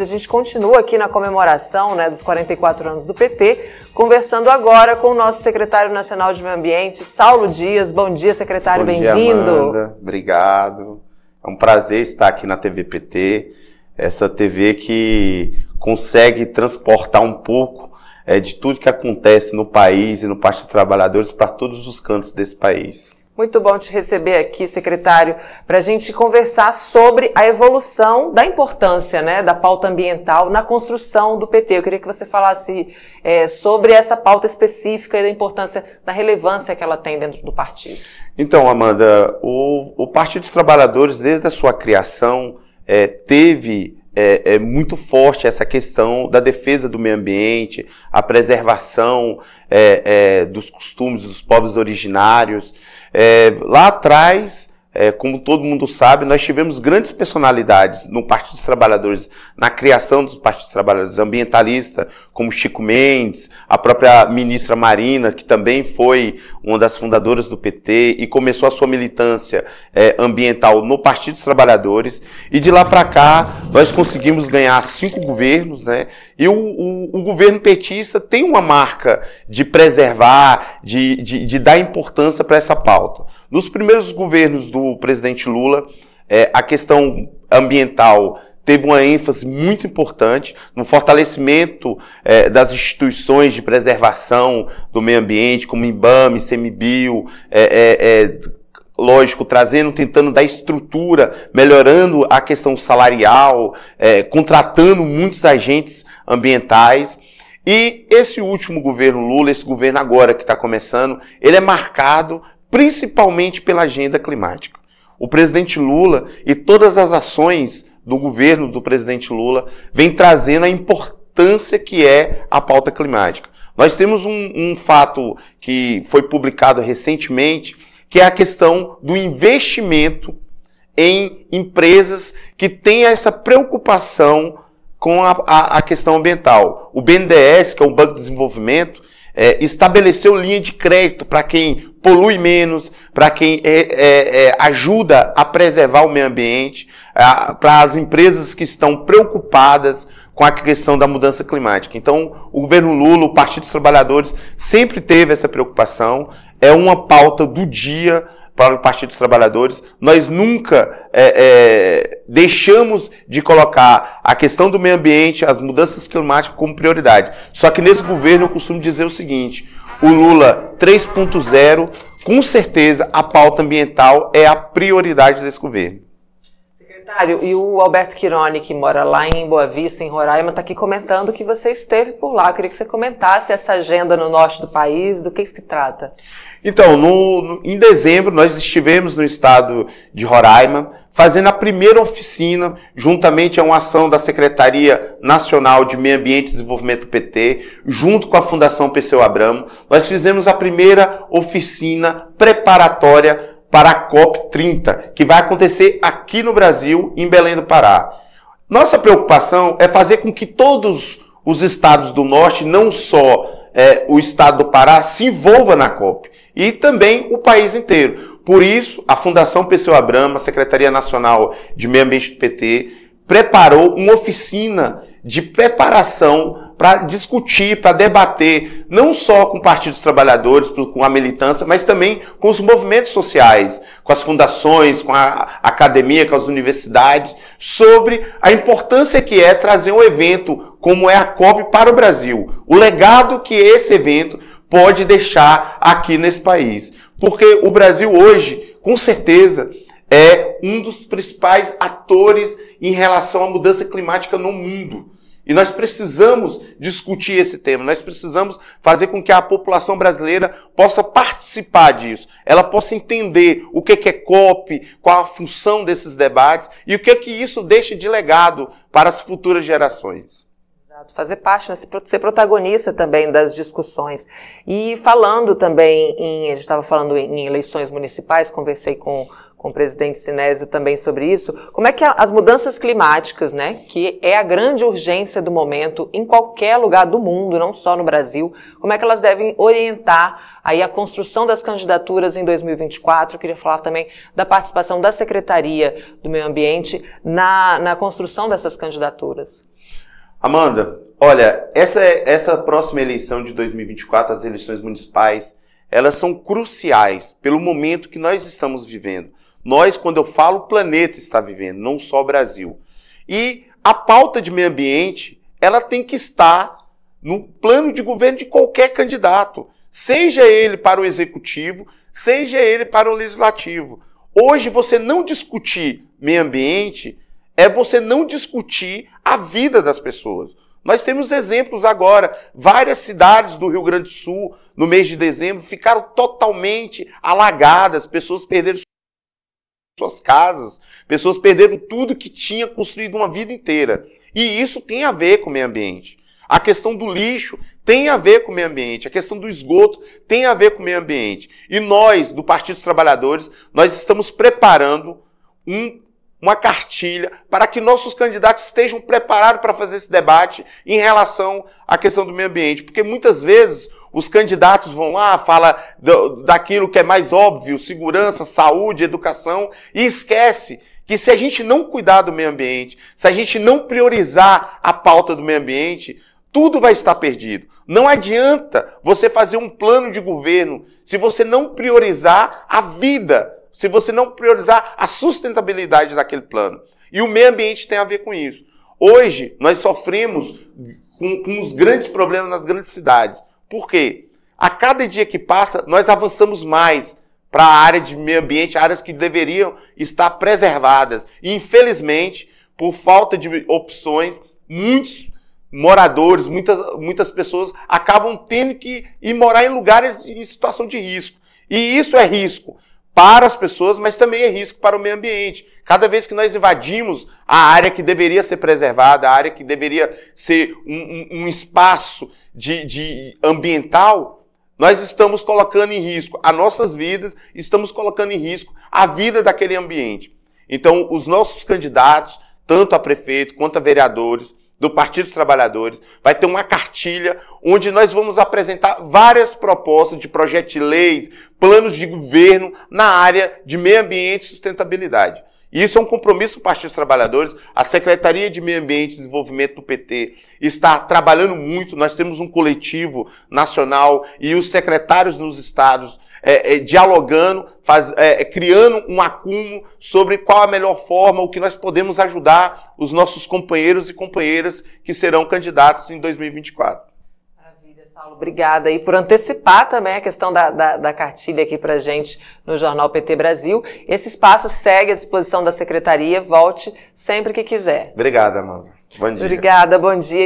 A gente continua aqui na comemoração né, dos 44 anos do PT, conversando agora com o nosso secretário nacional de Meio Ambiente, Saulo Dias. Bom dia, secretário, bem-vindo. Obrigado. É um prazer estar aqui na TV PT, essa TV que consegue transportar um pouco é, de tudo que acontece no país e no Partido dos Trabalhadores para todos os cantos desse país. Muito bom te receber aqui, secretário, para a gente conversar sobre a evolução da importância né, da pauta ambiental na construção do PT. Eu queria que você falasse é, sobre essa pauta específica e da importância, da relevância que ela tem dentro do partido. Então, Amanda, o, o Partido dos Trabalhadores, desde a sua criação, é, teve é, é, muito forte essa questão da defesa do meio ambiente, a preservação é, é, dos costumes dos povos originários. É, lá atrás, é, como todo mundo sabe, nós tivemos grandes personalidades no Partido dos Trabalhadores, na criação dos Partidos Trabalhadores ambientalistas, como Chico Mendes, a própria ministra Marina, que também foi uma das fundadoras do PT e começou a sua militância é, ambiental no Partido dos Trabalhadores. E de lá para cá, nós conseguimos ganhar cinco governos, né? E o, o, o governo petista tem uma marca de preservar, de, de, de dar importância para essa pauta. Nos primeiros governos do presidente Lula, é, a questão ambiental teve uma ênfase muito importante no fortalecimento é, das instituições de preservação do meio ambiente, como IBAME, CMBio, é, é, é, lógico, trazendo, tentando dar estrutura, melhorando a questão salarial, é, contratando muitos agentes ambientais. E esse último governo Lula, esse governo agora que está começando, ele é marcado principalmente pela agenda climática. O presidente Lula e todas as ações do governo do presidente Lula vem trazendo a importância que é a pauta climática. Nós temos um, um fato que foi publicado recentemente, que é a questão do investimento em empresas que têm essa preocupação com a, a, a, questão ambiental. O BNDES, que é o Banco de Desenvolvimento, é, estabeleceu linha de crédito para quem polui menos, para quem é, é, é, ajuda a preservar o meio ambiente, para as empresas que estão preocupadas com a questão da mudança climática. Então, o governo Lula, o Partido dos Trabalhadores, sempre teve essa preocupação. É uma pauta do dia para o Partido dos Trabalhadores. Nós nunca é, é, deixamos de colocar a questão do meio ambiente, as mudanças climáticas como prioridade. Só que nesse governo eu costumo dizer o seguinte: o Lula 3.0, com certeza a pauta ambiental é a prioridade desse governo. Secretário, e o Alberto Quirone, que mora lá em Boa Vista, em Roraima, está aqui comentando que você esteve por lá. Eu queria que você comentasse essa agenda no norte do país, do que se trata. Então, no, no, em dezembro, nós estivemos no estado de Roraima, fazendo a primeira oficina, juntamente a uma ação da Secretaria Nacional de Meio Ambiente e Desenvolvimento PT, junto com a Fundação Perseu Abramo. Nós fizemos a primeira oficina preparatória para a COP30, que vai acontecer aqui no Brasil, em Belém do Pará. Nossa preocupação é fazer com que todos os estados do norte, não só é, o estado do Pará, se envolva na COP, e também o país inteiro. Por isso, a Fundação Pessoa Abrama, a Secretaria Nacional de Meio Ambiente do PT, preparou uma oficina de preparação para discutir, para debater, não só com partidos trabalhadores, com a militância, mas também com os movimentos sociais, com as fundações, com a academia, com as universidades, sobre a importância que é trazer um evento como é a COP para o Brasil. O legado que esse evento pode deixar aqui nesse país. Porque o Brasil hoje, com certeza, é um dos principais atores em relação à mudança climática no mundo. E nós precisamos discutir esse tema, nós precisamos fazer com que a população brasileira possa participar disso, ela possa entender o que é COP, qual a função desses debates e o que é que isso deixa de legado para as futuras gerações. Fazer parte, né, ser protagonista também das discussões. E falando também em, a gente estava falando em eleições municipais, conversei com, com o presidente Sinésio também sobre isso, como é que as mudanças climáticas, né, que é a grande urgência do momento em qualquer lugar do mundo, não só no Brasil, como é que elas devem orientar aí a construção das candidaturas em 2024. Eu queria falar também da participação da Secretaria do Meio Ambiente na, na construção dessas candidaturas. Amanda, olha, essa, essa próxima eleição de 2024, as eleições municipais, elas são cruciais pelo momento que nós estamos vivendo. Nós, quando eu falo, o planeta está vivendo, não só o Brasil. E a pauta de meio ambiente, ela tem que estar no plano de governo de qualquer candidato, seja ele para o executivo, seja ele para o legislativo. Hoje, você não discutir meio ambiente é você não discutir vida das pessoas. Nós temos exemplos agora. Várias cidades do Rio Grande do Sul, no mês de dezembro, ficaram totalmente alagadas, pessoas perderam suas casas, pessoas perderam tudo que tinha construído uma vida inteira. E isso tem a ver com o meio ambiente. A questão do lixo tem a ver com o meio ambiente, a questão do esgoto tem a ver com o meio ambiente. E nós, do Partido dos Trabalhadores, nós estamos preparando um uma cartilha para que nossos candidatos estejam preparados para fazer esse debate em relação à questão do meio ambiente. Porque muitas vezes os candidatos vão lá, fala daquilo que é mais óbvio, segurança, saúde, educação, e esquece que se a gente não cuidar do meio ambiente, se a gente não priorizar a pauta do meio ambiente, tudo vai estar perdido. Não adianta você fazer um plano de governo se você não priorizar a vida se você não priorizar a sustentabilidade daquele plano. E o meio ambiente tem a ver com isso. Hoje, nós sofremos com, com os grandes problemas nas grandes cidades. Por quê? A cada dia que passa, nós avançamos mais para a área de meio ambiente, áreas que deveriam estar preservadas. E, infelizmente, por falta de opções, muitos moradores, muitas, muitas pessoas acabam tendo que ir morar em lugares em situação de risco. E isso é risco para as pessoas, mas também é risco para o meio ambiente. Cada vez que nós invadimos a área que deveria ser preservada, a área que deveria ser um, um, um espaço de, de ambiental, nós estamos colocando em risco as nossas vidas, estamos colocando em risco a vida daquele ambiente. Então, os nossos candidatos, tanto a prefeito quanto a vereadores, do Partido dos Trabalhadores, vai ter uma cartilha onde nós vamos apresentar várias propostas de projetos de leis, planos de governo na área de meio ambiente e sustentabilidade. Isso é um compromisso do Partido dos Trabalhadores. A Secretaria de Meio Ambiente e Desenvolvimento do PT está trabalhando muito. Nós temos um coletivo nacional e os secretários nos estados é, é, dialogando, faz, é, é, criando um acúmulo sobre qual a melhor forma, o que nós podemos ajudar os nossos companheiros e companheiras que serão candidatos em 2024. Saulo. Obrigada aí por antecipar também a questão da, da, da cartilha aqui para gente no Jornal PT Brasil. Esse espaço segue à disposição da Secretaria. Volte sempre que quiser. Obrigada, Amanda. Bom dia. Obrigada, bom dia.